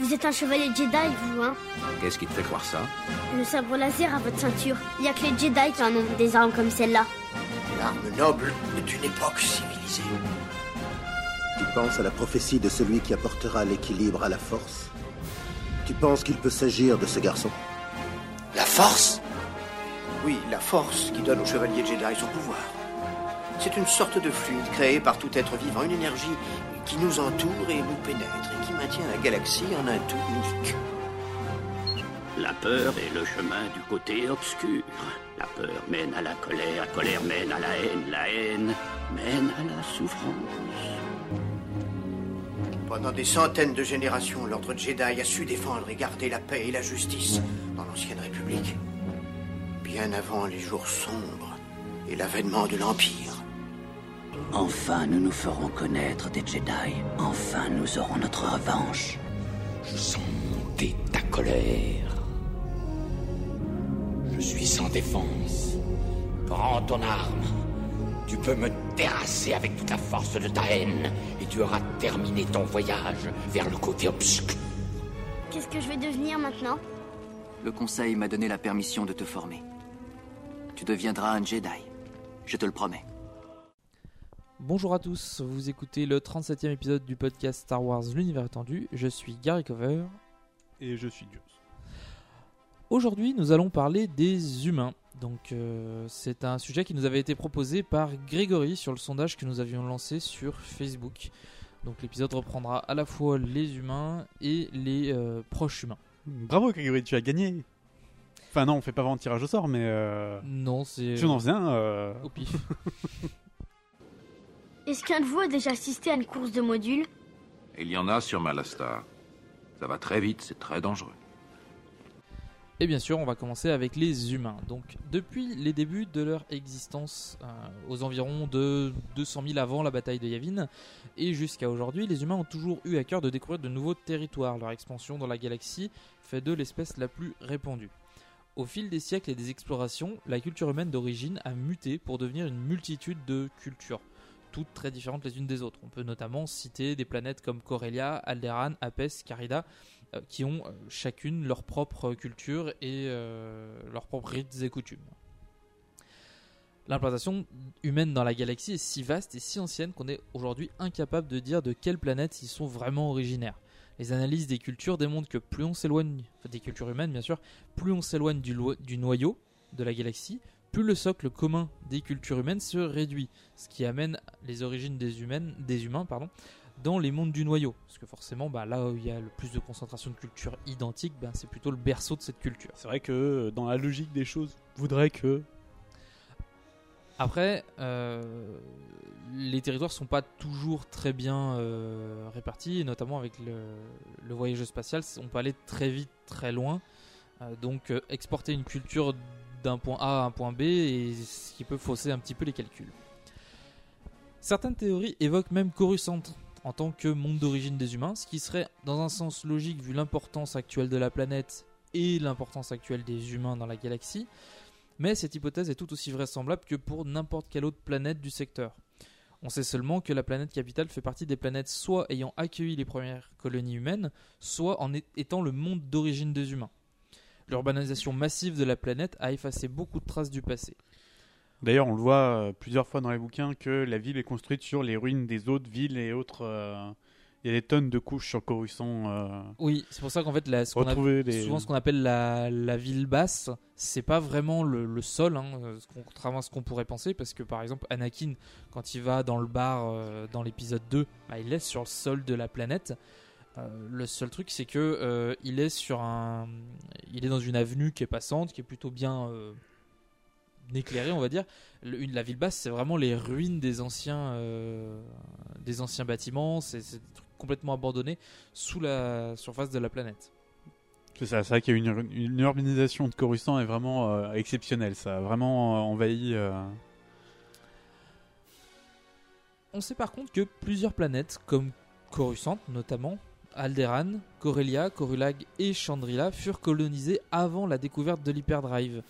Vous êtes un chevalier Jedi, vous, hein Qu'est-ce qui te fait croire ça? Le sabre laser à votre ceinture. Il y a que les Jedi qui en ont des armes comme celle-là. L'arme noble d'une époque civilisée. Tu penses à la prophétie de celui qui apportera l'équilibre à la force? Tu penses qu'il peut s'agir de ce garçon? La force? Oui, la force qui donne au chevalier Jedi son pouvoir. C'est une sorte de fluide créé par tout être vivant, une énergie qui nous entoure et nous pénètre et qui maintient la galaxie en un tout unique. La peur est le chemin du côté obscur. La peur mène à la colère, la colère mène à la haine, la haine mène à la souffrance. Pendant des centaines de générations, l'ordre Jedi a su défendre et garder la paix et la justice dans l'ancienne République. Bien avant les jours sombres et l'avènement de l'Empire. Enfin, nous nous ferons connaître des Jedi. Enfin, nous aurons notre revanche. Je sens monter ta colère. Je suis sans défense. Prends ton arme. Tu peux me terrasser avec toute la force de ta haine et tu auras terminé ton voyage vers le côté obscur. Qu'est-ce que je vais devenir maintenant? Le conseil m'a donné la permission de te former. Tu deviendras un Jedi. Je te le promets. Bonjour à tous, vous écoutez le 37e épisode du podcast Star Wars L'univers étendu. Je suis Gary Cover. Et je suis Dios. Aujourd'hui, nous allons parler des humains. Donc, euh, c'est un sujet qui nous avait été proposé par Grégory sur le sondage que nous avions lancé sur Facebook. Donc, l'épisode reprendra à la fois les humains et les euh, proches humains. Bravo Grégory, tu as gagné. Enfin non, on fait pas vraiment tirage au sort, mais euh, Non, c'est. si on en faisait un, Au pif. Est-ce qu'un de vous a déjà assisté à une course de modules Il y en a sur Malastar. Ça va très vite, c'est très dangereux. Et bien sûr, on va commencer avec les humains. Donc, depuis les débuts de leur existence, euh, aux environs de 200 000 avant la bataille de Yavin, et jusqu'à aujourd'hui, les humains ont toujours eu à cœur de découvrir de nouveaux territoires. Leur expansion dans la galaxie fait d'eux l'espèce la plus répandue. Au fil des siècles et des explorations, la culture humaine d'origine a muté pour devenir une multitude de cultures, toutes très différentes les unes des autres. On peut notamment citer des planètes comme Corellia, Alderaan, Apes, Carida, euh, qui ont euh, chacune leur propre culture et euh, leurs propres rites et coutumes. L'implantation humaine dans la galaxie est si vaste et si ancienne qu'on est aujourd'hui incapable de dire de quelles planètes ils sont vraiment originaires. Les analyses des cultures démontrent que plus on s'éloigne, des cultures humaines bien sûr, plus on s'éloigne du, loi- du noyau de la galaxie, plus le socle commun des cultures humaines se réduit, ce qui amène les origines des, humaines, des humains pardon, dans les mondes du noyau. Parce que forcément, bah, là où il y a le plus de concentration de cultures identiques, bah, c'est plutôt le berceau de cette culture. c'est vrai que euh, dans la logique des choses, voudrait que Après, euh, les territoires sont pas toujours très bien euh, répartis, et notamment avec le, le voyage spatial, on peut aller très vite, très loin. Euh, donc exporter une culture d'un point A à un point B, et ce qui peut fausser un petit peu les calculs. Certaines théories évoquent même Coruscant en tant que monde d'origine des humains, ce qui serait dans un sens logique vu l'importance actuelle de la planète et l'importance actuelle des humains dans la galaxie. Mais cette hypothèse est tout aussi vraisemblable que pour n'importe quelle autre planète du secteur. On sait seulement que la planète capitale fait partie des planètes soit ayant accueilli les premières colonies humaines, soit en étant le monde d'origine des humains. L'urbanisation massive de la planète a effacé beaucoup de traces du passé. D'ailleurs, on le voit euh, plusieurs fois dans les bouquins que la ville est construite sur les ruines des autres villes et autres. euh, Il y a des tonnes de couches sur Coruscant. euh, Oui, c'est pour ça qu'en fait, la, ce des. souvent ce qu'on appelle la, la ville basse, c'est pas vraiment le, le sol, hein, euh, contrairement à ce qu'on pourrait penser, parce que par exemple, Anakin, quand il va dans le bar euh, dans l'épisode 2, bah, il est sur le sol de la planète. Euh, le seul truc, c'est que euh, il est sur un, il est dans une avenue qui est passante, qui est plutôt bien euh, éclairée, on va dire. Une, la ville basse, c'est vraiment les ruines des anciens, euh, des anciens bâtiments. C'est c'est des trucs complètement abandonnés sous la surface de la planète. C'est ça, c'est vrai qu'il y a une, une urbanisation de Coruscant est vraiment euh, exceptionnelle. Ça a vraiment euh, envahi. On sait par contre que plusieurs planètes, comme Coruscant notamment, Alderaan, Corellia, Corulag et Chandrila, furent colonisées avant la découverte de l'hyperdrive.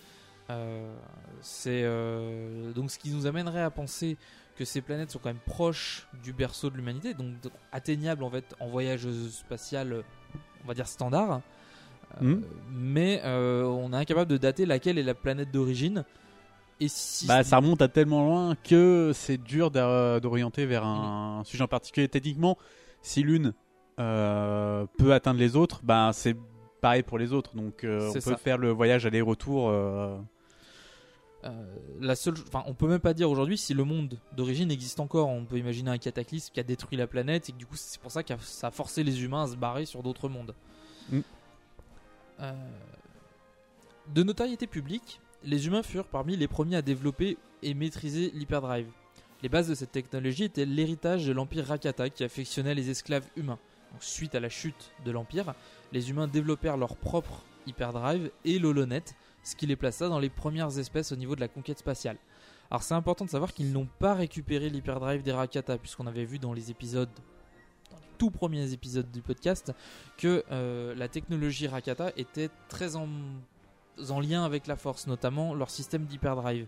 Euh, c'est euh, donc ce qui nous amènerait à penser que ces planètes sont quand même proches du berceau de l'humanité, donc donc atteignables en fait en voyage spatial on va dire standard. Euh, Hmm. Mais on est incapable de dater laquelle est la planète d'origine. Et si Bah, ça remonte à tellement loin que c'est dur d'orienter vers un sujet en particulier. Techniquement, si l'une peut atteindre les autres, bah, c'est pareil pour les autres. Donc euh, on peut ça. faire le voyage aller-retour. euh, Euh, la seule, enfin, on peut même pas dire aujourd'hui si le monde d'origine existe encore. On peut imaginer un cataclysme qui a détruit la planète et que du coup c'est pour ça que ça a forcé les humains à se barrer sur d'autres mondes. Mm. Euh, de notoriété publique, les humains furent parmi les premiers à développer et maîtriser l'hyperdrive. Les bases de cette technologie étaient l'héritage de l'empire Rakata qui affectionnait les esclaves humains. Suite à la chute de l'empire, les humains développèrent leur propre hyperdrive et l'holonet, ce qui les plaça dans les premières espèces au niveau de la conquête spatiale. Alors c'est important de savoir qu'ils n'ont pas récupéré l'hyperdrive des Rakata, puisqu'on avait vu dans les épisodes, dans les tout premiers épisodes du podcast, que euh, la technologie Rakata était très en, en lien avec la force, notamment leur système d'hyperdrive.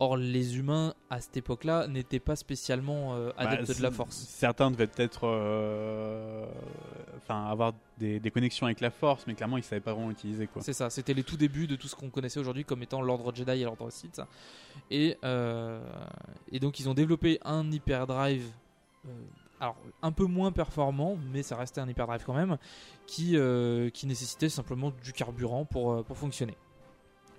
Or les humains à cette époque-là n'étaient pas spécialement euh, bah, adeptes de la force. Certains devaient peut-être euh, enfin, avoir des, des connexions avec la force, mais clairement ils savaient pas vraiment l'utiliser. quoi. C'est ça, c'était les tout débuts de tout ce qu'on connaissait aujourd'hui comme étant l'ordre Jedi et l'ordre Sith. Et, euh, et donc ils ont développé un hyperdrive, alors un peu moins performant, mais ça restait un hyperdrive quand même, qui, qui nécessitait simplement du carburant pour, pour fonctionner.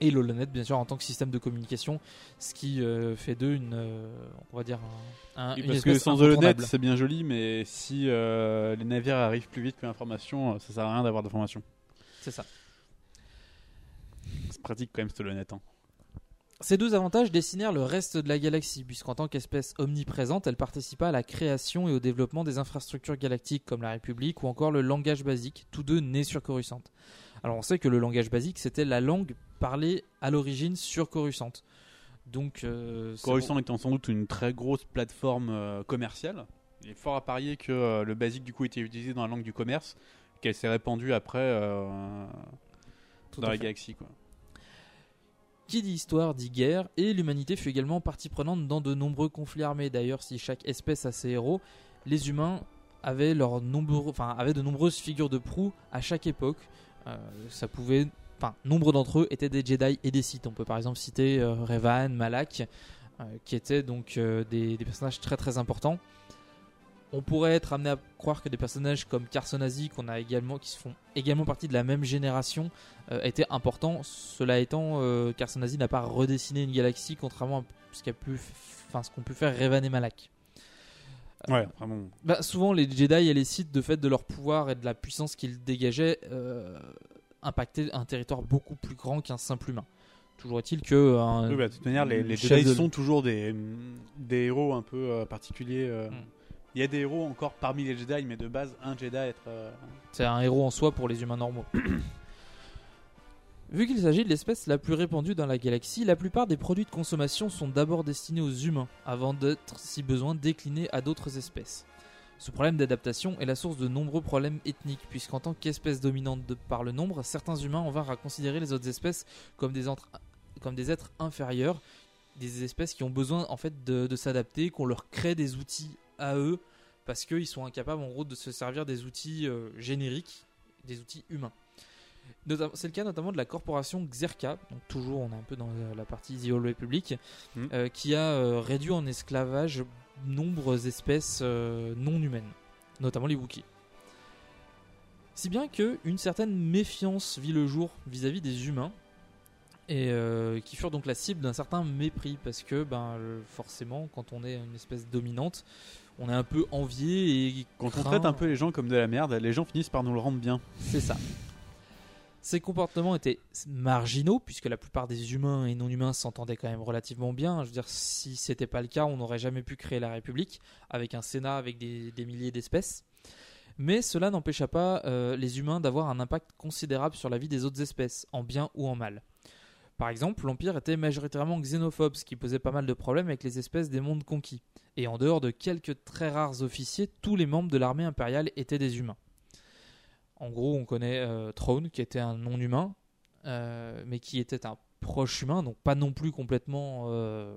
Et l'holonet, bien sûr, en tant que système de communication, ce qui euh, fait d'eux une, euh, on va dire, un, un- une parce que sans holonet, c'est bien joli, mais si euh, les navires arrivent plus vite que l'information, ça sert à rien d'avoir d'informations. C'est ça. C'est pratique quand même ce holonet. hein. Ces deux avantages dessinèrent le reste de la galaxie, puisqu'en tant qu'espèce omniprésente, elle participa à la création et au développement des infrastructures galactiques comme la République ou encore le langage basique, tous deux nés sur Coruscant. Alors on sait que le langage basique, c'était la langue parlée à l'origine sur Coruscant. Donc, euh, Coruscant étant sans doute une très grosse plateforme euh, commerciale, il est fort à parier que euh, le basique du coup était utilisé dans la langue du commerce, qu'elle s'est répandue après Tout dans la fait. galaxie. Quoi. Qui dit histoire dit guerre, et l'humanité fut également partie prenante dans de nombreux conflits armés. D'ailleurs, si chaque espèce a ses héros, les humains avaient, leurs nombreux, enfin, avaient de nombreuses figures de proue à chaque époque. Euh, ça nombre d'entre eux étaient des Jedi et des Sith. On peut par exemple citer euh, Revan, Malak, euh, qui étaient donc des, personnages très très importants. On pourrait être amené à croire que des personnages comme Carsonazi, qu'on qui se font également partie de la même génération, étaient importants. Cela étant, euh, n'a pas redessiné une galaxie, contrairement à ce qu'a pu, ce qu'ont pu faire Revan et Malak. Euh, Ouais, vraiment. bah, souvent, les Jedi et les Sith, de fait de leur pouvoir et de la puissance qu'ils dégageaient, euh, impactaient un territoire beaucoup plus grand qu'un simple humain. Toujours est-il que. euh, un- Oui, bah, de toute manière, les, Jedi de- sont toujours des, des héros un peu euh, particuliers. euh. Mm. Il y a des héros encore parmi les Jedi, mais de base, un Jedi être. euh, C'est un héros en soi pour les humains normaux. Vu qu'il s'agit de l'espèce la plus répandue dans la galaxie, la plupart des produits de consommation sont d'abord destinés aux humains, avant d'être, si besoin, déclinés à d'autres espèces. Ce problème d'adaptation est la source de nombreux problèmes ethniques, puisqu'en tant qu'espèce dominante par le nombre, certains humains en vinrent à considérer les autres espèces comme des, êtres inférieurs, des espèces qui ont besoin en fait de, de s'adapter, qu'on leur crée des outils à eux, parce qu'ils sont incapables en gros de se servir des outils euh, génériques, des outils humains. C'est le cas notamment de la corporation Xerka, donc toujours on est un peu dans la partie The Old Republic, Mhm. euh, qui a euh, réduit en esclavage nombreuses espèces euh, non humaines, notamment les Wookiees. Si bien que une certaine méfiance vit le jour vis-à-vis des humains, et euh, qui furent donc la cible d'un certain mépris, parce que ben, forcément, quand on est une espèce dominante, on est un peu envié et Quand on traite un peu les gens comme de la merde, les gens finissent par nous le rendre bien. c'est ça. Ces comportements étaient marginaux, puisque la plupart des humains et non-humains s'entendaient quand même relativement bien. Je veux dire, si c'était pas le cas, on n'aurait jamais pu créer la République, avec un Sénat avec des, milliers d'espèces. Mais cela n'empêcha pas euh, les humains d'avoir un impact considérable sur la vie des autres espèces, en bien ou en mal. Par exemple, l'Empire était majoritairement xénophobe, ce qui posait pas mal de problèmes avec les espèces des mondes conquis. Et en dehors de quelques très rares officiers, tous les membres de l'armée impériale étaient des humains. En gros, on connaît euh, Throne, qui était un non-humain, euh, mais qui était un proche humain, donc pas non plus complètement euh,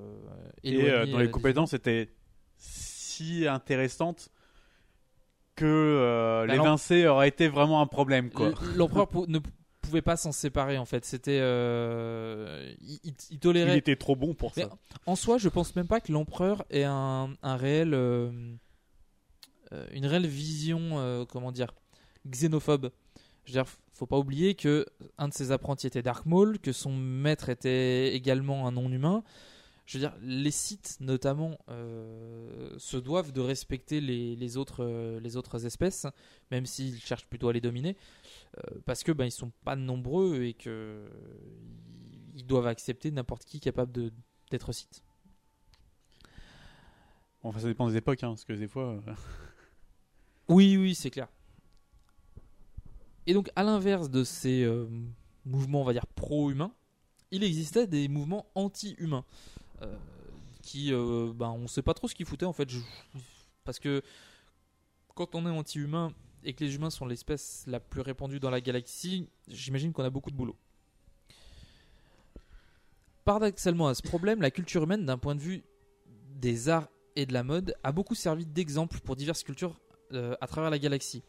Et éloigné. dans euh, les des compétences étaient si intéressantes que Bah, l'évincer aurait été vraiment un problème, L'empereur ne pouvait pas s'en séparer en fait. C'était, euh, il, tolérait. Il était trop bon pour Mais ça. en soi, je pense même pas que l'empereur ait un, un réel, euh, une réelle vision, euh, comment dire, xénophobe. Je veux dire, faut pas oublier que un de ses apprentis était Dark Maul, que son maître était également un non-humain. Je veux dire, les sites notamment euh, se doivent de respecter les, les autres, euh, les autres espèces, même s'ils cherchent plutôt à les dominer, euh, parce que ben ils sont pas nombreux et que ils doivent accepter n'importe qui capable de d'être site. Enfin, ça dépend des époques, hein, parce que des fois. Oui, oui, c'est clair. Et donc, à l'inverse de ces euh, mouvements, on va dire, pro-humains, il existait des mouvements anti-humains. euh, qui, euh, ben, on sait pas trop ce qu'ils foutaient, en fait. Parce que quand on est anti-humain et que les humains sont l'espèce la plus répandue dans la galaxie, j'imagine qu'on a beaucoup de boulot. Paradoxalement à ce problème, la culture humaine, d'un point de vue des arts et de la mode, a beaucoup servi d'exemple pour diverses cultures à travers la galaxie.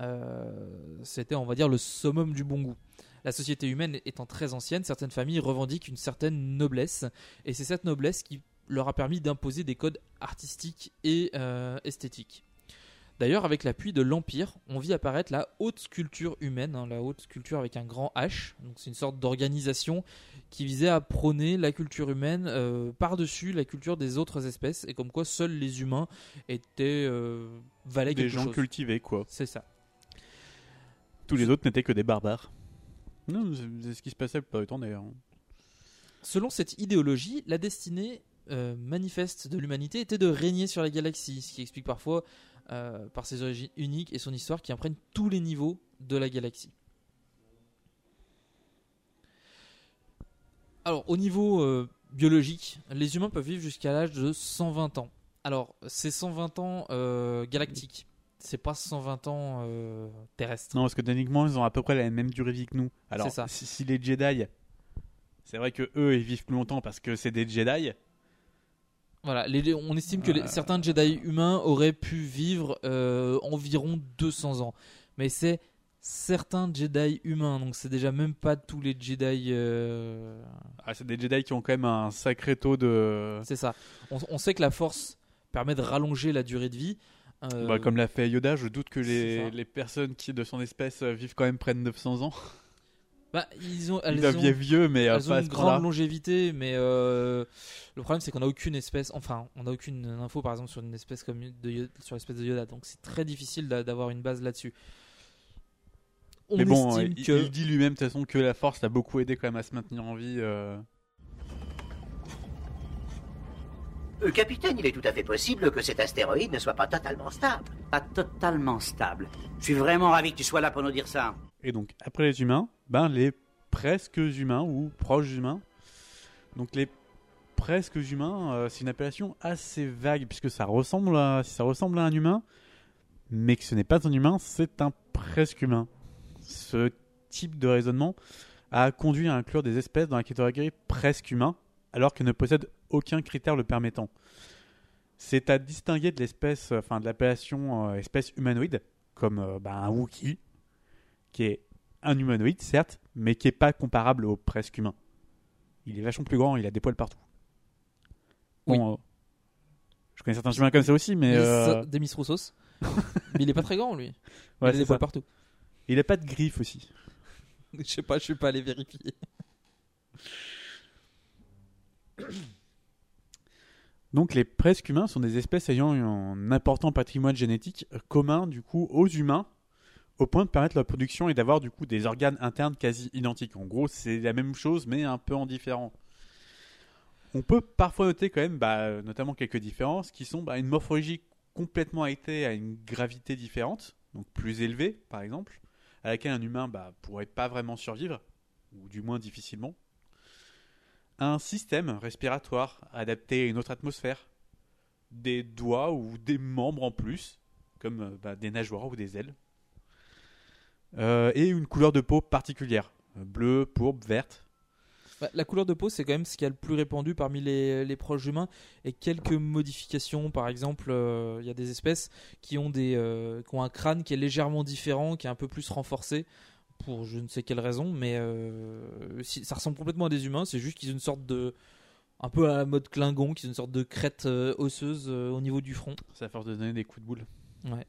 Euh, C'était, on va dire, le summum du bon goût. La société humaine étant très ancienne, certaines familles revendiquent une certaine noblesse, et c'est cette noblesse qui leur a permis d'imposer des codes artistiques et euh, esthétiques. D'ailleurs, avec l'appui de l'Empire, on vit apparaître la haute culture humaine, hein, la haute culture avec un grand H. Donc, c'est une sorte d'organisation qui visait à prôner la culture humaine euh, par-dessus la culture des autres espèces, et comme quoi seuls les humains étaient euh, valaient des quelque gens chose. cultivés, quoi. C'est ça. Tous les autres n'étaient que des barbares. Non, c'est ce qui se passait du temps, d'ailleurs. Selon cette idéologie, la destinée euh, manifeste de l'humanité était de régner sur la galaxie, ce qui explique parfois euh, par ses origines uniques et son histoire qui imprègne tous les niveaux de la galaxie. Alors, au niveau euh, biologique, les humains peuvent vivre jusqu'à l'âge de 120 ans. Alors, c'est 120 ans euh, galactiques. C'est pas 120 ans euh, terrestres. Non, parce que techniquement, ils ont à peu près la même durée de vie que nous. Alors, ça. Si, si les Jedi, c'est vrai que eux, ils vivent plus longtemps parce que c'est des Jedi. Voilà, les- on estime que les- Euh. certains Jedi humains auraient pu vivre euh, environ 200 ans. Mais c'est certains Jedi humains, donc c'est déjà même pas tous les Jedi. euh, Ah, c'est des Jedi qui ont quand même un sacré taux de. C'est ça. On, on sait que la force permet de rallonger la durée de vie. Euh, Bah, comme l'a fait Yoda, je doute que les, les personnes qui de son espèce euh, vivent quand même près de 900 ans. bah, ils ont, Ils elles doivent ont- vieillir vieux, mais euh, elles pas une grande longévité, mais euh, le problème c'est qu'on a aucune espèce, enfin, on n'a aucune info par exemple sur une espèce comme de sur l'espèce de Yoda, donc c'est très difficile d'a- d'avoir une base là-dessus. On Mais bon, il, que il dit lui-même de toute façon que la force l'a beaucoup aidé quand même à se maintenir en vie. euh. Euh, capitaine, il est tout à fait possible que cet astéroïde ne soit pas totalement stable. Pas totalement stable. Je suis vraiment ravi que tu sois là pour nous dire ça. Et donc, après les humains, ben, les presque humains ou proches humains. Donc, les presque humains, euh, c'est une appellation assez vague puisque ça ressemble, à, ça ressemble à un humain, mais que ce n'est pas un humain, c'est un presque humain. Ce type de raisonnement a conduit à inclure des espèces dans la catégorie presque humain, alors qu'elles ne possèdent aucun critère le permettant. C'est à distinguer de l'espèce, enfin de l'appellation euh, espèce humanoïde, comme euh, ben, un Wookiee, qui est un humanoïde, certes, mais qui est pas comparable au presque humain. Il est vachement plus grand, il a des poils partout. Bon, euh, je connais certains humains comme ça aussi, mais Des- euh, Demis Roussos. mais il est pas très grand lui. il a des ça. poils partout. il a pas de griffes aussi. Je sais pas, je suis pas allé vérifier. Donc les presque humains sont des espèces ayant un important patrimoine génétique commun du coup aux humains, au point de permettre leur production et d'avoir du coup des organes internes quasi identiques. En gros, c'est la même chose mais un peu en différent. On peut parfois noter quand même, bah, notamment quelques différences qui sont bah, une morphologie complètement arrêtée à une gravité différente, donc plus élevée par exemple, à laquelle un humain bah, pourrait pas vraiment survivre, ou du moins difficilement un système respiratoire adapté à une autre atmosphère, des doigts ou des membres en plus, comme euh, bah, des nageoires ou des ailes, Euh, et une couleur de peau particulière, bleue, pourpre, verte. Bah, la couleur de peau, c'est quand même ce qui est le plus répandu parmi les, proches humains. Et quelques modifications, par exemple, euh, il y a des espèces qui ont, des, qui ont un crâne qui est légèrement différent, qui est un peu plus renforcé, pour je ne sais quelle raison, mais euh, si- ça ressemble complètement à des humains. C'est juste qu'ils ont une sorte de. Un peu à la mode Klingon, qu'ils ont une sorte de crête euh, osseuse euh, au niveau du front. C'est à force de donner des coups de boule. Ouais.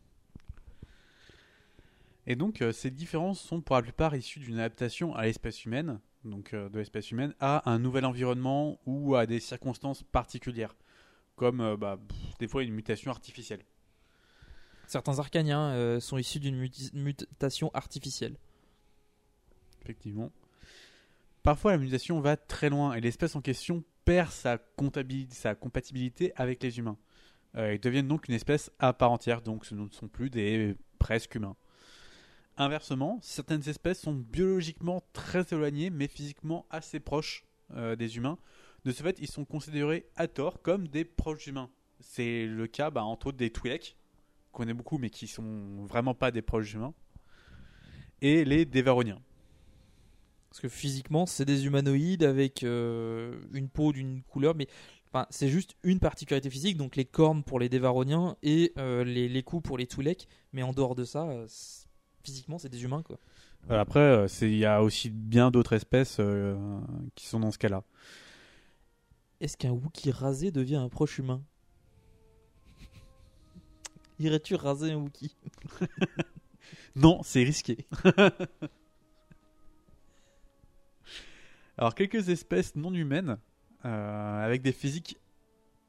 Et donc, ces différences sont pour la plupart issues d'une adaptation à l'espèce humaine, donc de l'espèce humaine, à un nouvel environnement ou à des circonstances particulières, comme bah, pff, des fois une mutation artificielle. Certains arcaniens sont issus d'une mutation artificielle. Effectivement. Parfois, la mutation va très loin et l'espèce en question perd sa, sa compatibilité avec les humains. Euh, ils deviennent donc une espèce à part entière, donc ce ne sont plus des presque humains. Inversement, certaines espèces sont biologiquement très éloignées, mais physiquement assez proches euh, des humains. De ce fait, ils sont considérés à tort comme des proches humains. C'est le cas, bah, entre autres, des Twi'lek, qu'on connaît beaucoup, mais qui sont vraiment pas des proches humains, et les Dévaroniens. Parce que physiquement, c'est des humanoïdes avec euh, une peau d'une couleur, mais enfin, c'est juste une particularité physique, donc les cornes pour les Dévaroniens et euh, les, les coups pour les Twi'lek. Mais en dehors de ça, euh, physiquement, c'est des humains, quoi. Après, c'est- il y a aussi bien d'autres espèces euh, qui sont dans ce cas-là. Est-ce qu'un Wookie rasé devient un proche humain? Irais-tu raser un Wookie Non, c'est risqué. Alors, quelques espèces non humaines, euh, avec des physiques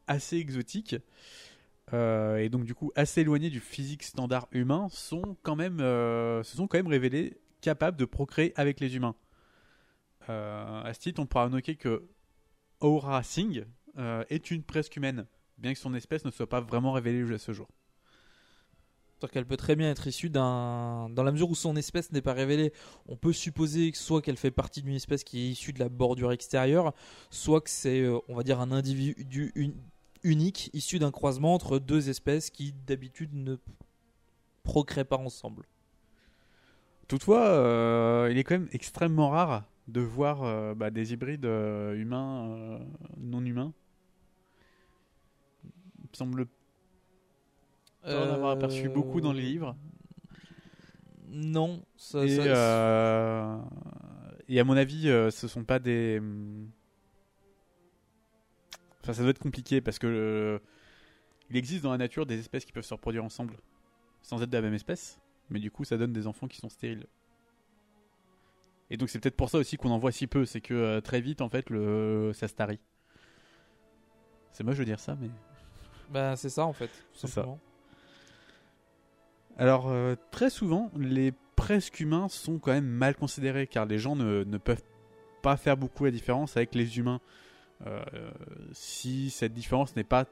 assez exotiques, euh, et donc du coup assez éloignées du physique standard humain, sont quand même, euh, se sont quand même révélées capables de procréer avec les humains. À ce titre, on pourra noter que Aura Singh est une presque humaine, bien que son espèce ne soit pas vraiment révélée à ce jour. Qu'elle peut très bien être issue d'un. Dans la mesure où son espèce n'est pas révélée, on peut supposer que soit qu'elle fait partie d'une espèce qui est issue de la bordure extérieure, soit que c'est, euh, on va dire, un individu un- unique issu d'un croisement entre deux espèces qui d'habitude ne procréent pas ensemble. Toutefois, euh, il est quand même extrêmement rare de voir euh, bah, des hybrides humains non humains. Il me semble pas en avoir aperçu beaucoup dans les livres. Non, ça, et, ça- euh, et à mon avis, euh, ce sont pas des. hum, Enfin, ça doit être compliqué parce que euh, il existe dans la nature des espèces qui peuvent se reproduire ensemble sans être de la même espèce, mais du coup, ça donne des enfants qui sont stériles. Et donc, c'est peut-être pour ça aussi qu'on en voit si peu, c'est que euh, très vite, en fait, le ça se tarit. C'est moche de dire ça, mais. Bah, c'est ça en fait. C'est ça. Alors, euh, très souvent, les presque humains sont quand même mal considérés car les gens ne, peuvent pas faire beaucoup la différence avec les humains euh, si cette différence n'est pas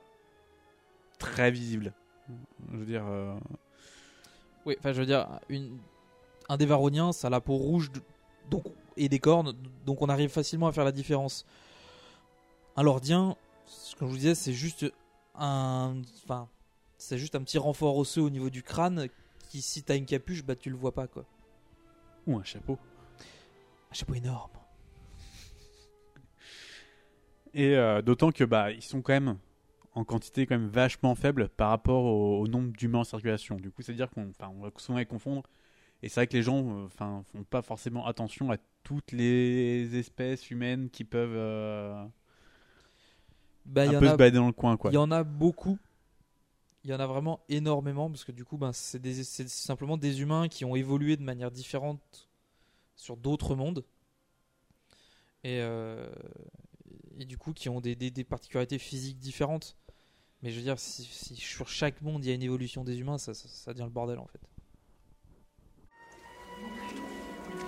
très visible. Je veux dire. euh, Oui, enfin, je veux dire, un dévaronien, ça a la peau rouge donc... et des cornes, donc on arrive facilement à faire la différence. Un lordien, ce que je vous disais, c'est juste un. Enfin, c'est juste un petit renfort osseux au niveau du crâne qui, si t'as une capuche, bah tu le vois pas, quoi. Ou un chapeau. Un chapeau énorme. Et euh, d'autant que bah ils sont quand même en quantité quand même vachement faible par rapport au, au nombre d'humains en circulation. Du coup, c'est à dire qu'on on va souvent les confondre. Et c'est vrai que les gens euh, enfin font pas forcément attention à toutes les espèces humaines qui peuvent euh, Bah, y un en peu a- se balader dans le coin quoi. Il y en a beaucoup. Il y en a vraiment énormément parce que du coup, ben, c'est simplement des humains qui ont évolué de manière différente sur d'autres mondes. Et, euh, et du coup, qui ont des, des- des particularités physiques différentes. Mais je veux dire, si, si sur chaque monde il y a une évolution des humains, ça, ça, ça devient le bordel en fait.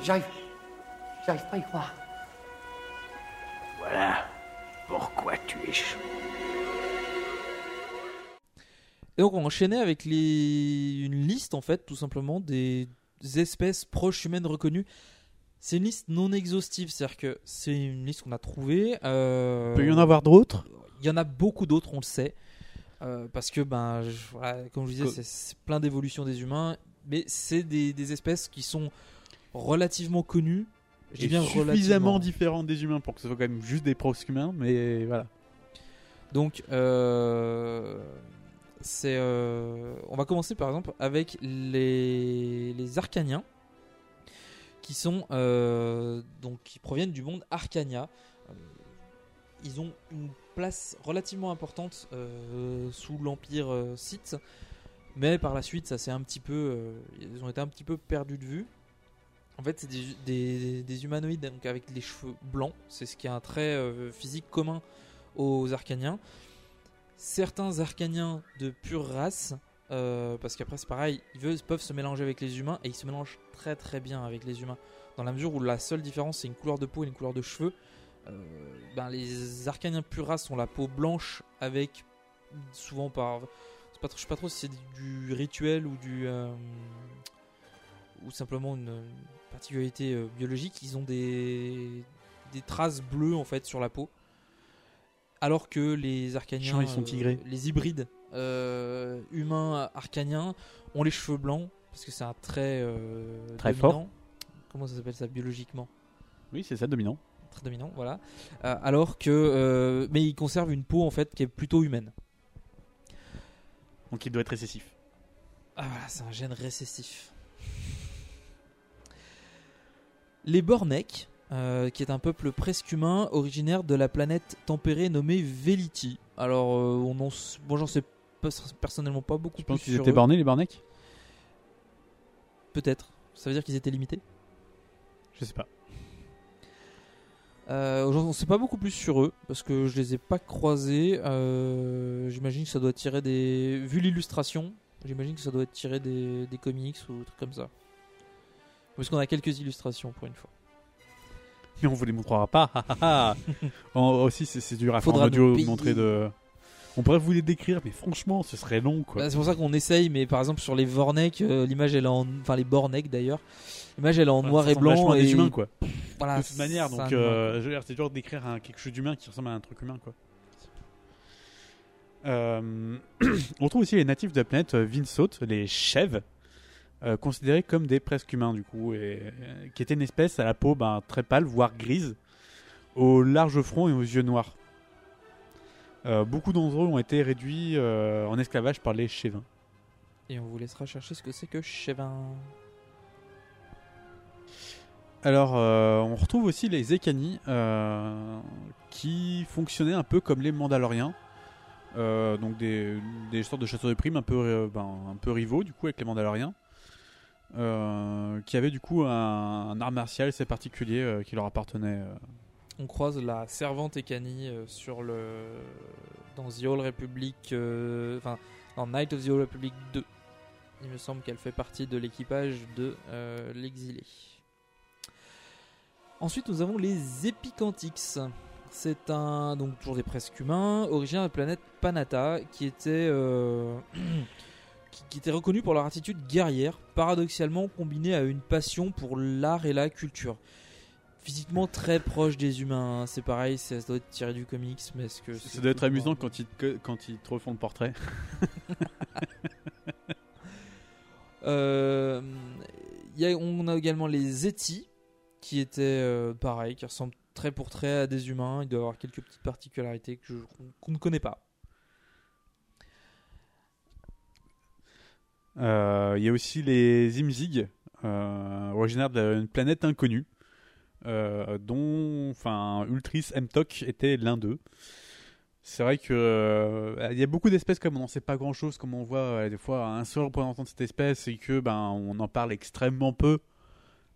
J'arrive. J'arrive pas à y croire. Voilà pourquoi tu es chaud. Et donc on enchaînait avec les... une liste en fait tout simplement des espèces proches humaines reconnues. C'est une liste non exhaustive, c'est-à-dire que c'est une liste qu'on a trouvée. euh, Il peut y en avoir d'autres? Il y en a beaucoup d'autres, on le sait. Euh, parce que, ben, je- voilà, comme je disais, c'est- plein d'évolutions des humains. Mais c'est des, des espèces qui sont relativement connues Je bien suffisamment relativement. différente des humains pour que ce soit quand même juste des prox-humains, mais voilà. Donc, euh, c'est, euh, on va commencer par exemple avec les, Arcaniens, qui sont euh, donc qui proviennent du monde Arcania. Euh, Ils ont une place relativement importante sous l'empire Sith, mais par la suite, ça s'est un petit peu, ils ont été un petit peu perdus de vue. En fait, c'est des, des- des humanoïdes donc avec les cheveux blancs. C'est ce qui est un trait physique commun aux Arcaniens. Certains Arcaniens de pure race, euh, parce qu'après c'est pareil, ils peuvent se mélanger avec les humains et ils se mélangent très très bien avec les humains. Dans la mesure où la seule différence c'est une couleur de peau et une couleur de cheveux. Euh, ben, les Arcaniens pure race ont la peau blanche avec souvent par. Pas trop, je sais pas trop si c'est du rituel ou du. euh, ou simplement une particularité biologique. Ils ont des, des traces bleues en fait sur la peau. Alors que les arcaniens, Chiant, ils sont euh, tigrés. les hybrides euh, humains arcaniens ont les cheveux blancs parce que c'est un trait euh, Très dominant. fort. Comment ça s'appelle ça biologiquement? Oui, c'est ça, dominant. Très dominant, voilà. Euh, alors que, euh, mais ils conservent une peau en fait qui est plutôt humaine. Donc il doit être récessif. Ah voilà, c'est un gène récessif. Les Bornek, euh, qui est un peuple presque humain originaire de la planète tempérée nommée Veliti. Alors, euh, on en, moi j'en sais pas- personnellement pas beaucoup Je pense plus qu'ils sur étaient eux. bornés, les Bornec Peut-être. Ça veut dire qu'ils étaient limités? Je sais pas. Euh, on sait pas beaucoup plus sur eux parce que je les ai pas croisés. Euh, j'imagine que ça doit tiré des. Vu l'illustration, j'imagine que ça doit être tiré des, des comics ou des trucs comme ça. Parce qu'on a quelques illustrations pour une fois. Mais on vous les montrera pas. En- aussi, c'est dur à faire en audio montrer de. On pourrait vous les décrire, mais franchement, ce serait long, quoi. Bah, c'est pour ça qu'on essaye, mais par exemple sur les Vornek, euh, l'image elle est en. Enfin les Bornek d'ailleurs, l'image elle est en noir et blanc. et... des humains, quoi. Voilà, de toute manière, c'est donc euh, humain, c'est dur d'écrire un- quelque chose d'humain qui ressemble à un truc humain, quoi. Euh, on trouve aussi les natifs de la planète euh, Vinsaut, les chèvres, euh, considérés comme des presque humains, du coup, et, euh, qui étaient une espèce à la peau ben, très pâle, voire grise, au large front et aux yeux noirs. Euh, beaucoup d'entre eux ont été réduits en esclavage par les Chévins. Et on vous laissera chercher ce que c'est que Chevin. Alors, on retrouve aussi les Ekani qui fonctionnaient un peu comme les Mandaloriens. Euh, donc des, des sortes de chasseurs de primes un peu, euh, ben, un peu rivaux du coup avec les Mandaloriens. Euh, qui avaient du coup un, un art martial assez particulier euh, qui leur appartenait. euh. On croise la servante Ekani sur dans The Old Republic, enfin dans Night of the Old Republic 2. Il me semble qu'elle fait partie de l'équipage de l'exilé. Ensuite, nous avons les Epicantix. C'est un donc toujours des presque humains, originaire de la planète Panata, qui était qui, qui était reconnu pour leur attitude guerrière, paradoxalement combinée à une passion pour l'art et la culture. Physiquement très proche des humains, hein. c'est pareil, ça doit être tiré du comics, mais est-ce que Ça doit être amusant quand ils, te, quand ils te refont le portrait. Euh, il y a- on a également les Zeti, qui étaient euh, pareil, qui ressemblent trait pour trait à des humains. Il doit y avoir quelques petites particularités qu'on ne connaît pas. Il y a aussi les Imzig, euh, originaires d'une planète inconnue, euh, dont enfin, Ultris Mtok était l'un d'eux. C'est vrai que euh, il y a beaucoup d'espèces comme on n'en sait pas grand chose, comme on voit euh, des fois un seul représentant de cette espèce et que ben on en parle extrêmement peu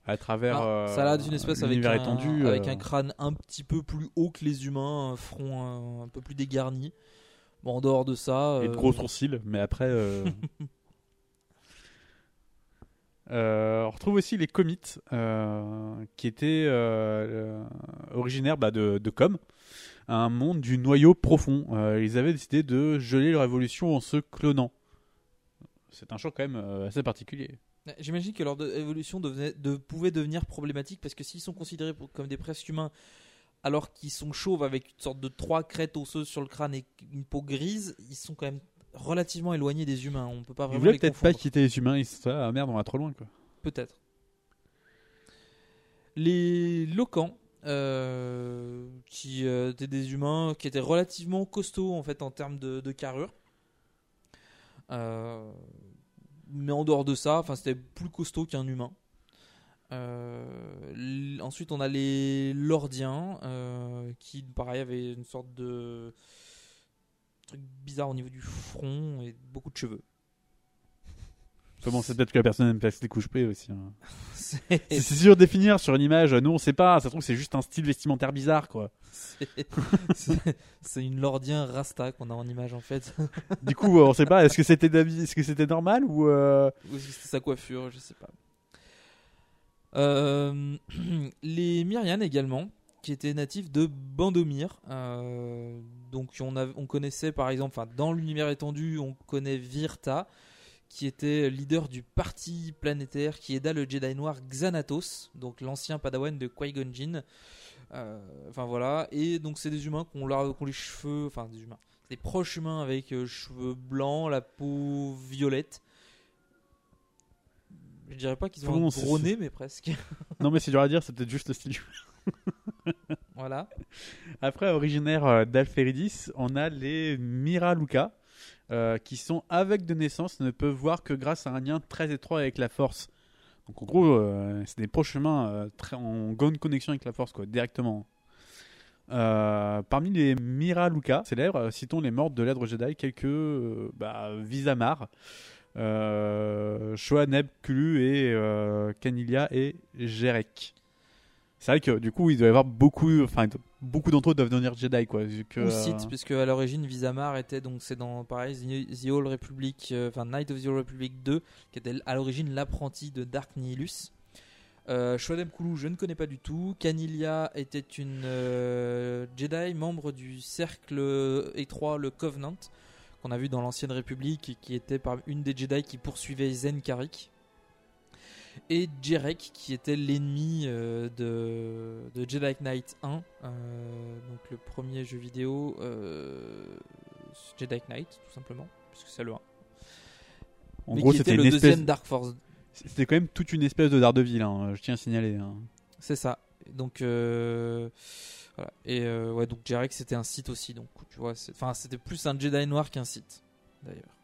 à travers Alors, ça a l'air d'une euh, espèce avec, un, étendu. avec euh. un crâne un petit peu plus haut que les humains, un front un, un peu plus dégarni. Bon, en dehors de ça. Et de euh, gros sourcils, mais après. euh, on retrouve aussi les comites, euh, qui étaient euh, euh, originaires bah, de, Com, un monde du noyau profond. Ils avaient décidé de geler leur évolution en se clonant. C'est un choix quand même assez particulier. J'imagine que leur évolution pouvait devenir problématique parce que s'ils sont considérés comme des presque humains alors qu'ils sont chauves avec une sorte de trois crêtes osseuses sur le crâne et une peau grise, ils sont quand même relativement éloignés des humains. On peut pas Ils vraiment voulaient les peut-être pas quitter les humains, ils se sont dit, ah merde, on va trop loin quoi. Peut-être. Les Locans, euh, qui euh, étaient des humains qui étaient relativement costauds en fait en termes de, de carrure. Euh, mais en dehors de ça, enfin c'était plus costaud qu'un humain. Ensuite, on a les Lordiens, qui pareil avaient une sorte de truc bizarre au niveau du front et beaucoup de cheveux. Comment c'est peut-être que la personne aime passer les couches aussi. hein. C'est- sûr de définir sur une image. Nous, on sait pas. Ça se trouve, c'est juste un style vestimentaire bizarre, quoi. C'est- une Lordien Rasta qu'on a en image en fait. Du coup, on sait pas. Est-ce que c'était est-ce que c'était normal ou euh, Ou est-ce que c'était sa coiffure, je sais pas. Euh, les Myrianes également, qui étaient natifs de Bandomir. Euh, donc on, a- on connaissait par exemple, enfin, dans l'univers étendu, on connaît Virta, qui était leader du parti planétaire qui aida le Jedi noir Xanatos, donc l'ancien padawan de Qui-Gon Jinn. Euh, Enfin voilà, et donc c'est des humains qui ont, la- qui ont les cheveux, enfin des humains, des proches humains avec euh, cheveux blancs, la peau violette. Je dirais pas qu'ils ont un gros nez, mais presque. Non, mais c'est dur à dire. C'est peut-être juste le style. voilà. Après, originaire euh, d'Alferidis, on a les Miraluka, euh, qui sont avec de naissance, ne peuvent voir que grâce à un lien très étroit avec la Force. Donc en gros, euh, c'est des proches en bonne connexion avec la Force, quoi, directement. Parmi les Miraluka célèbres, citons les morts de l'Èdre Jedi, quelques bah, Visamar, Shoaneb, Kulu et Canilia et Jerek. C'est vrai que du coup, il doit y avoir beaucoup, enfin, beaucoup d'entre eux doivent devenir Jedi, quoi. vu que, Ou euh, puisque à l'origine Visamar était donc c'est dans pareil The, Old Republic, euh, enfin Knight of the Old Republic 2, qui était à l'origine l'apprenti de Dark Nihilus. Euh, Shoadem Kulu, je ne connais pas du tout. Canilia était une euh, Jedi, membre du cercle étroit, le Covenant, qu'on a vu dans l'ancienne République, et qui était par une des Jedi qui poursuivait Zen Karik. Et Jerek, qui était l'ennemi euh, de, de Jedi Knight 1, euh, donc le premier jeu vidéo euh, Jedi Knight, tout simplement, puisque c'est le 1. En Mais gros, c'était était le une deuxième espèce- Dark Force. C'était quand même toute une espèce de Daredevil, hein, je tiens à signaler. hein. C'est ça. Donc voilà. Et ouais, donc Jarek c'était un site aussi, donc tu vois, enfin c'était plus un Jedi noir qu'un site, d'ailleurs.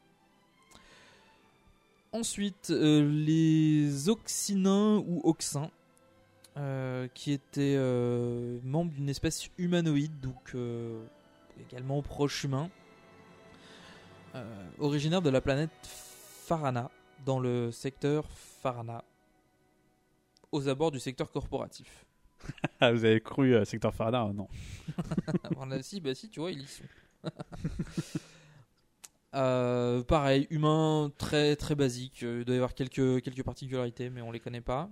Ensuite, euh, les Oxynins ou Oxins, euh, qui étaient euh, membres d'une espèce humanoïde, donc également proche humain, originaire de la planète Farana, dans le secteur Farana, aux abords du secteur corporatif. Ah, vous avez cru Secteur Faraday Non. On a- si, bah si, tu vois, ils y sont. Euh, pareil, humain très très basique. Euh, Il doit y avoir quelques, quelques particularités, mais on les connaît pas.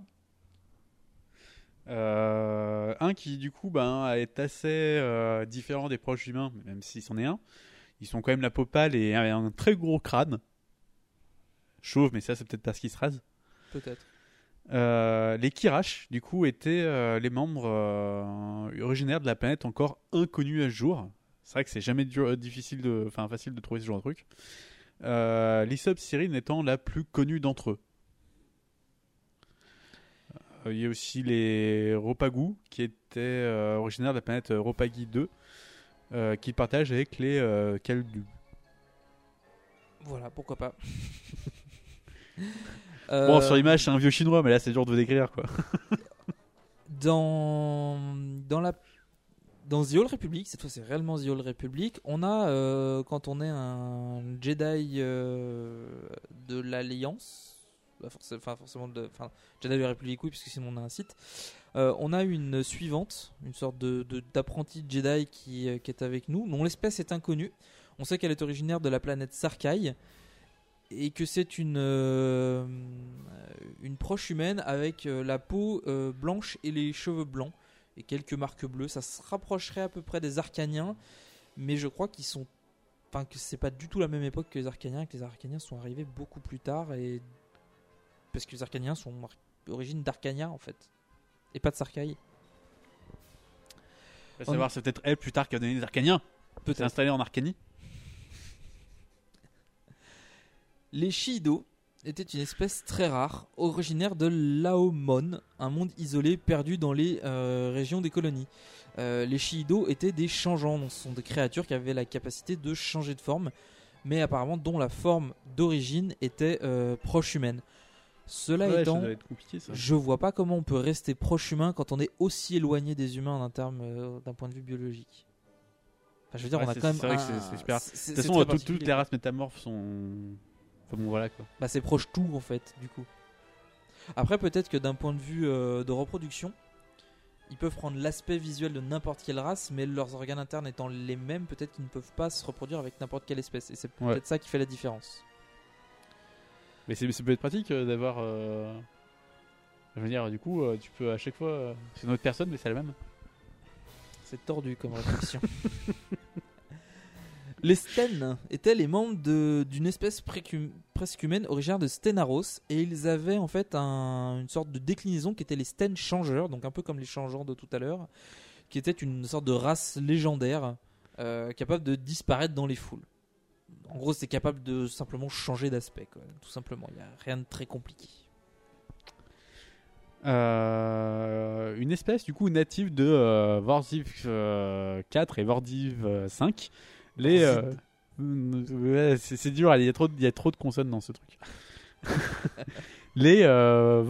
Euh, un qui, du coup, ben, est assez euh, différent des proches humains, même s'il c'en est un. Ils sont quand même la peau pâle et un, un très gros crâne. Chauve, mais ça, c'est peut-être parce qu'ils se rasent. Peut-être. Euh, les Kirash, du coup, étaient euh, les membres euh, originaires de la planète encore inconnue à ce jour. C'est vrai que c'est jamais dur- difficile de, enfin facile de trouver ce genre de truc. Euh, L'Isop Cyril étant la plus connue d'entre eux. Euh, Il y a aussi les Ropagu, qui étaient euh, originaires de la planète euh, Ropagi 2, euh, qui partagent avec les euh. Voilà, pourquoi pas. Bon, Euh, sur l'image, c'est un vieux chinois, mais là, c'est dur de décrire, quoi. dans dans la dans The Old Republic, cette fois c'est réellement The Old Republic, on a euh, quand on est un Jedi euh, de l'Alliance, forcément, enfin forcément Jedi de la République oui, puisque sinon on a un site. euh, on a une suivante, une sorte d'apprenti Jedi qui, est avec nous, dont l'espèce est inconnue. On sait qu'elle est originaire de la planète Sarkai et que c'est une une proche humaine avec la peau blanche et les cheveux blancs et quelques marques bleues. Ça se rapprocherait à peu près des Arcaniens, mais je crois qu'ils sont, enfin que c'est pas du tout la même époque que les Arcaniens, que les Arcaniens sont arrivés beaucoup plus tard et parce que les Arcaniens sont d'origine d'Arcania en fait et pas de Sarkai. À savoir, c'est peut-être elle plus tard qui a donné les Arcaniens. Peut-être. C'est installé en Arcanie. Les Shido, était une espèce très rare, originaire de Laomon, un monde isolé perdu dans les euh, régions des colonies. Euh, les Shiido étaient des changeants, donc ce sont des créatures qui avaient la capacité de changer de forme, mais apparemment dont la forme d'origine était euh, proche humaine. Cela Ouais, étant, ça. je vois pas comment on peut rester proche humain quand on est aussi éloigné des humains d'un terme, d'un point de vue biologique. Enfin, je veux dire, Ouais, on a quand même. C'est vrai que un- super. De toute façon, toutes les races métamorphes sont. Enfin bon, voilà quoi. Bah, c'est proche tout en fait, du coup. Après, peut-être que d'un point de vue euh, de reproduction, ils peuvent prendre l'aspect visuel de n'importe quelle race, mais leurs organes internes étant les mêmes, peut-être qu'ils ne peuvent pas se reproduire avec n'importe quelle espèce. Et c'est peut-être Ouais. ça qui fait la différence. Mais c'est- peut être pratique euh, d'avoir. euh, Je veux dire, du coup, euh, tu peux à chaque fois. euh, C'est une autre personne, mais c'est la même. C'est tordu comme réflexion. les Sten étaient les membres d'une espèce presque humaine originaire de Stenaros et ils avaient en fait un- une sorte de déclinaison qui était les Sten changeurs, donc un peu comme les changeants de tout à l'heure, qui était une sorte de race légendaire euh, capable de disparaître dans les foules. En gros, c'est capable de simplement changer d'aspect, tout simplement. Il n'y a rien de très compliqué. Euh, une espèce du coup native de euh, Vordiv euh, 4 et Vordiv euh, 5. Les, euh, ouais, c'est dur, il y, a trop, de- il y a trop de consonnes dans ce truc. les euh,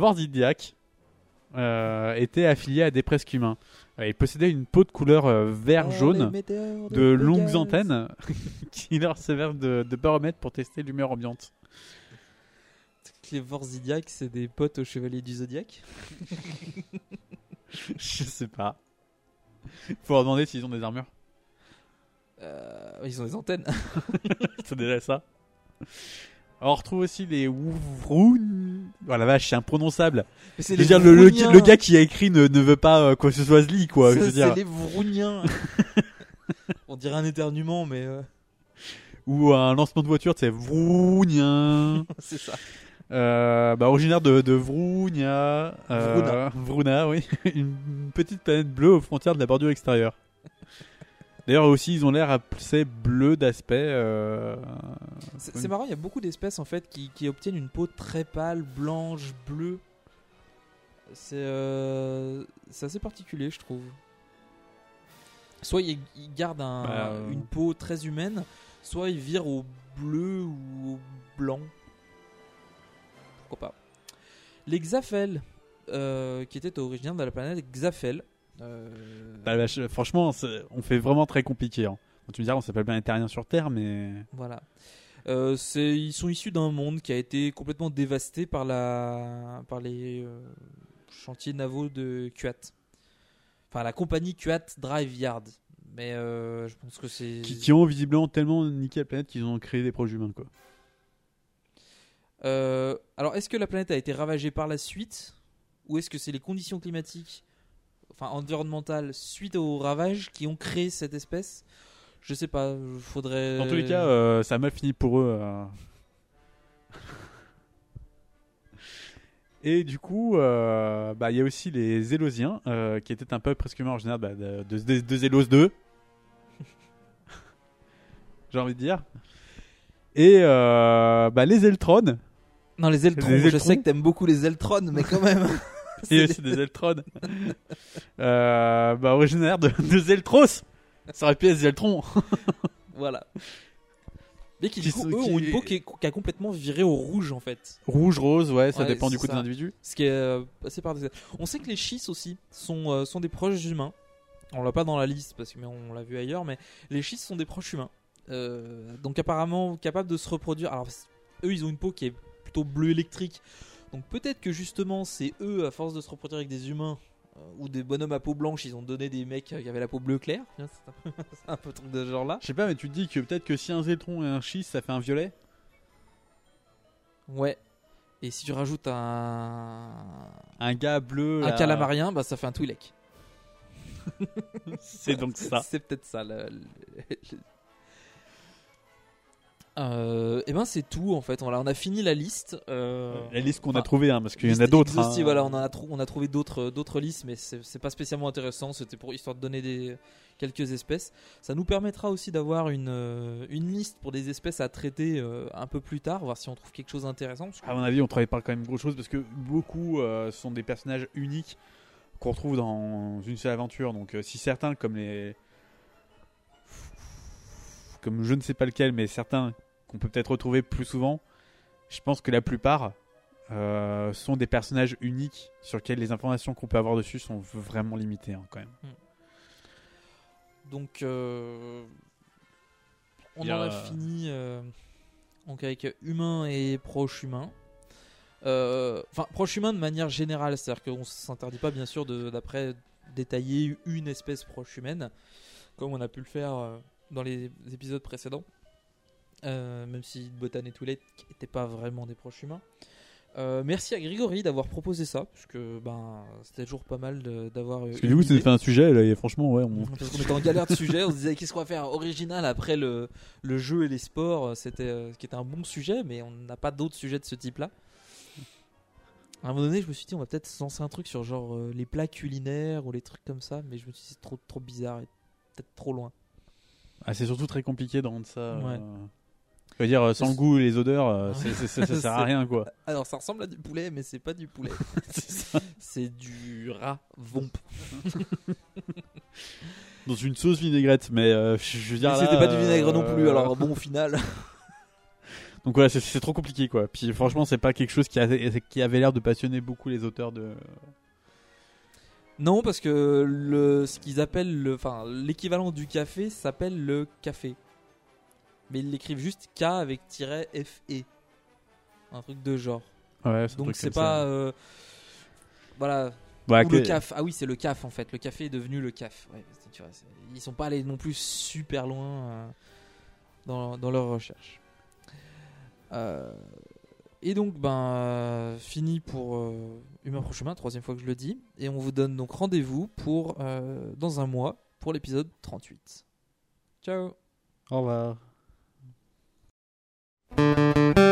euh, étaient affiliés à des presque humains. Ils possédaient une peau de couleur euh, vert Oh, de de longues antennes qui leur servent de, de baromètre pour tester l'humeur ambiante. Les Vorzidiacs, c'est des potes au Chevalier du Zodiaque. Je sais pas. Faut leur demander s'ils ont des armures. Euh, ils ont des antennes. c'est déjà ça. On retrouve aussi les Wuvroun. Oh la vache, c'est imprononçable. Mais c'est Je veux dire, le, le, Vrouniens. le gars qui a écrit ne, ne veut pas euh, quoi que ce soit se lit, quoi. je Ça, veux dire. c'est les Vrouniens. On dirait un éternuement, mais. euh, Ou un lancement de voiture, c'est Vrounien. c'est ça. Euh, bah, originaire de, de Vrounia. Vrouna. Vrouna, oui. Une petite planète bleue aux frontières de la bordure extérieure. D'ailleurs, aussi, ils ont l'air assez bleus d'aspect. euh, C'est marrant, il y a beaucoup d'espèces en fait qui, qui obtiennent une peau très pâle, blanche, bleue. C'est euh, assez particulier, je trouve. Soit ils, ils gardent un- Bah, euh. une peau très humaine, soit ils virent au bleu ou au blanc. Pourquoi pas. Les euh, qui étaient originaires de la planète Xaphel. Euh, Bah, bah, je- franchement, c'est- on fait vraiment très compliqué. hein. Tu me diras, on s'appelle bien terrien sur Terre, mais. Voilà. Euh, c'est- ils sont issus d'un monde qui a été complètement dévasté par, la, par les euh, chantiers navaux de Kuat. Enfin, la compagnie Kuat Drive Yard. Mais euh, je pense que c'est. Qui, qui ont visiblement tellement niqué la planète qu'ils ont créé des proches humains, quoi. Euh, alors, est-ce que la planète a été ravagée par la suite? Ou est-ce que c'est les conditions climatiques, enfin environnementales, suite au ravage qui ont créé cette espèce Je sais pas, faudrait. Dans tous les cas, euh, ça a mal fini pour eux. euh. Et du coup, euh, bah, il y a aussi les Élosiens, euh, qui étaient un peuple presque en général bah, de, de, de, Zélos 2. J'ai envie de dire. Et bah, les Eltrons. Non, les Eltrons, Les je Eltrons. sais que t'aimes beaucoup les Eltrons, mais quand même. A aussi des Eltrons. euh, bah, originaire de, de Zeltros. Ça aurait pu être Zeltron. Voilà. Mais qui, Qui du coup, sont- eux, qui- ont une peau qui, est- qui a complètement viré au rouge en fait. Rouge, rose, ouais, ça Ouais, dépend du c'est coup des ça. individus. Ce qui est euh, assez paradoxal. On sait que les schistes aussi sont, euh, sont des proches humains. On l'a pas dans la liste parce que mais on l'a vu ailleurs, mais les schistes sont des proches humains. Euh, donc apparemment capables de se reproduire. Alors c- eux, ils ont une peau qui est plutôt bleu électrique. Donc peut-être que justement c'est eux, à force de se reproduire avec des humains euh, ou des bonhommes à peau blanche, ils ont donné des mecs qui avaient la peau bleu clair. C'est un peu, c'est un peu truc de ce genre là. Je sais pas, mais tu te dis que peut-être que si un Zeltron et un schiste, ça fait un violet? Ouais. Et si tu rajoutes un. Un gars bleu. Un là. calamarien, bah ça fait un Twi'lek. C'est donc ça. C'est peut-être ça. le- le- le- Euh, et ben c'est tout en fait. Voilà, on a fini la liste. euh, La liste qu'on a trouvée, hein, parce qu'il y en a d'autres, hein. Voilà, on a, trou- on a trouvé d'autres, d'autres listes, mais c'est pas spécialement intéressant. C'était pour histoire de donner des quelques espèces. Ça nous permettra aussi d'avoir une euh, une liste pour des espèces à traiter euh, un peu plus tard, voir si on trouve quelque chose d'intéressant. que- À mon avis, on travaille pas quand même gros chose parce que beaucoup euh, sont des personnages uniques qu'on retrouve dans une seule aventure. Donc, euh, si certains, comme les. Comme je ne sais pas lequel, mais certains qu'on peut peut-être retrouver plus souvent, je pense que la plupart euh, sont des personnages uniques sur lesquels les informations qu'on peut avoir dessus sont vraiment limitées hein, quand même. Donc, euh, on en a- fini euh, donc avec humain et proche humain. Euh, Enfin, proche humain de manière générale, c'est-à-dire qu'on s'interdit pas, bien sûr, de- d'après détailler une espèce proche humaine, comme on a pu le faire dans les épisodes précédents. Euh, même si Botan et Toulet n'étaient pas vraiment des proches humains. Euh, merci à Grégory d'avoir proposé ça, parce que ben, c'était toujours pas mal d'avoir. euh, Parce que du coup, fait un sujet, là, et franchement, ouais. On... Parce qu'on était en galère de sujet, on se disait qu'est-ce qu'on va faire original après le, le jeu et les sports, c'était ce qui était un bon sujet, mais on n'a pas d'autres sujets de ce type-là. À un moment donné, je me suis dit on va peut-être se lancer un truc sur genre euh, les plats culinaires ou les trucs comme ça, mais je me suis dit c'est trop trop bizarre et peut-être trop loin. Ah, c'est surtout très compliqué de rendre ça. Ouais. euh, Je veux dire, euh, sans le goût et les odeurs, euh, c'est- ça, ça sert à rien, quoi. Alors ça ressemble à du poulet, mais c'est pas du poulet. c'est du rat vomp. Dans une sauce vinaigrette, mais euh, je veux dire. C'était pas du vinaigre non plus, alors bon au final. Donc voilà, c'est- trop compliqué, quoi. Puis franchement, c'est pas quelque chose qui, a- qui avait l'air de passionner beaucoup les auteurs de. Non, parce que le, ce qu'ils appellent le, enfin, l'équivalent du café s'appelle le café. Mais ils l'écrivent juste K avec tiret FE. Un truc de genre. Ouais, Donc c'est pas. euh, voilà. Bah, Ou le CAF. Ah oui, c'est le CAF en fait. Le café est devenu le CAF. Ouais, tu vois, ils sont pas allés non plus super loin euh, dans, dans leur recherche. Euh, et donc, ben, euh, fini pour euh, Humain Proche Chemin, troisième fois que je le dis. Et on vous donne donc rendez-vous pour euh, dans un mois pour l'épisode 38. Ciao Au revoir. Thank you.